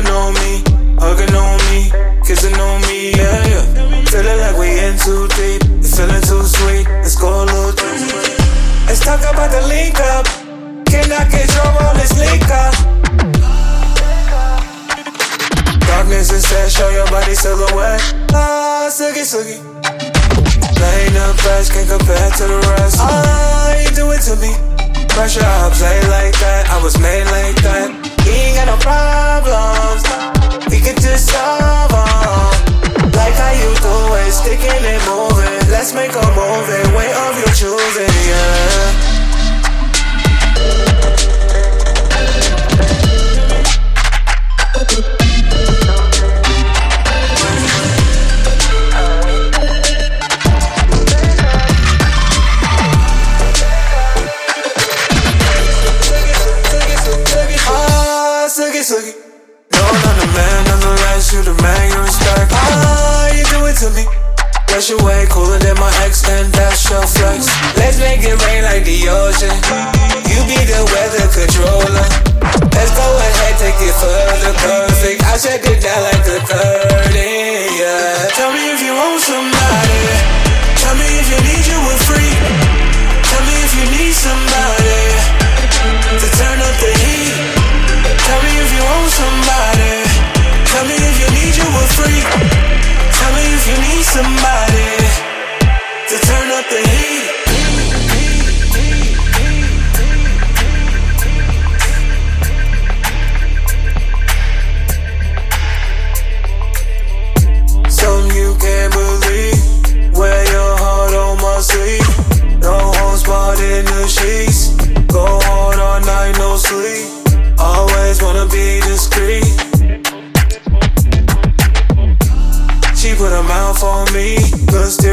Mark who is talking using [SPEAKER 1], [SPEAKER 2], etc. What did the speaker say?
[SPEAKER 1] Hugging on me, hugging on me, kissing on me, yeah, yeah. Feeling like we in too deep, it's feeling too sweet. Let's go a little deeper. Let's talk about the link up. Can I get your on this link up? Darkness is set, show your body silhouette. Ah, sookie, sookie. Playing the best, can't compare to the rest. Ah, you do it to me. Pressure, I play like that. I was made like that. He ain't got no problem. Make way of your choosing, yeah. Ah, sugi. No, I'm the man, nonetheless, you the man you respect. Rush away, cooler than my ex, and that's your flex. Let's make it rain like the ocean. You wanna be discreet. She put her mouth on me, but still.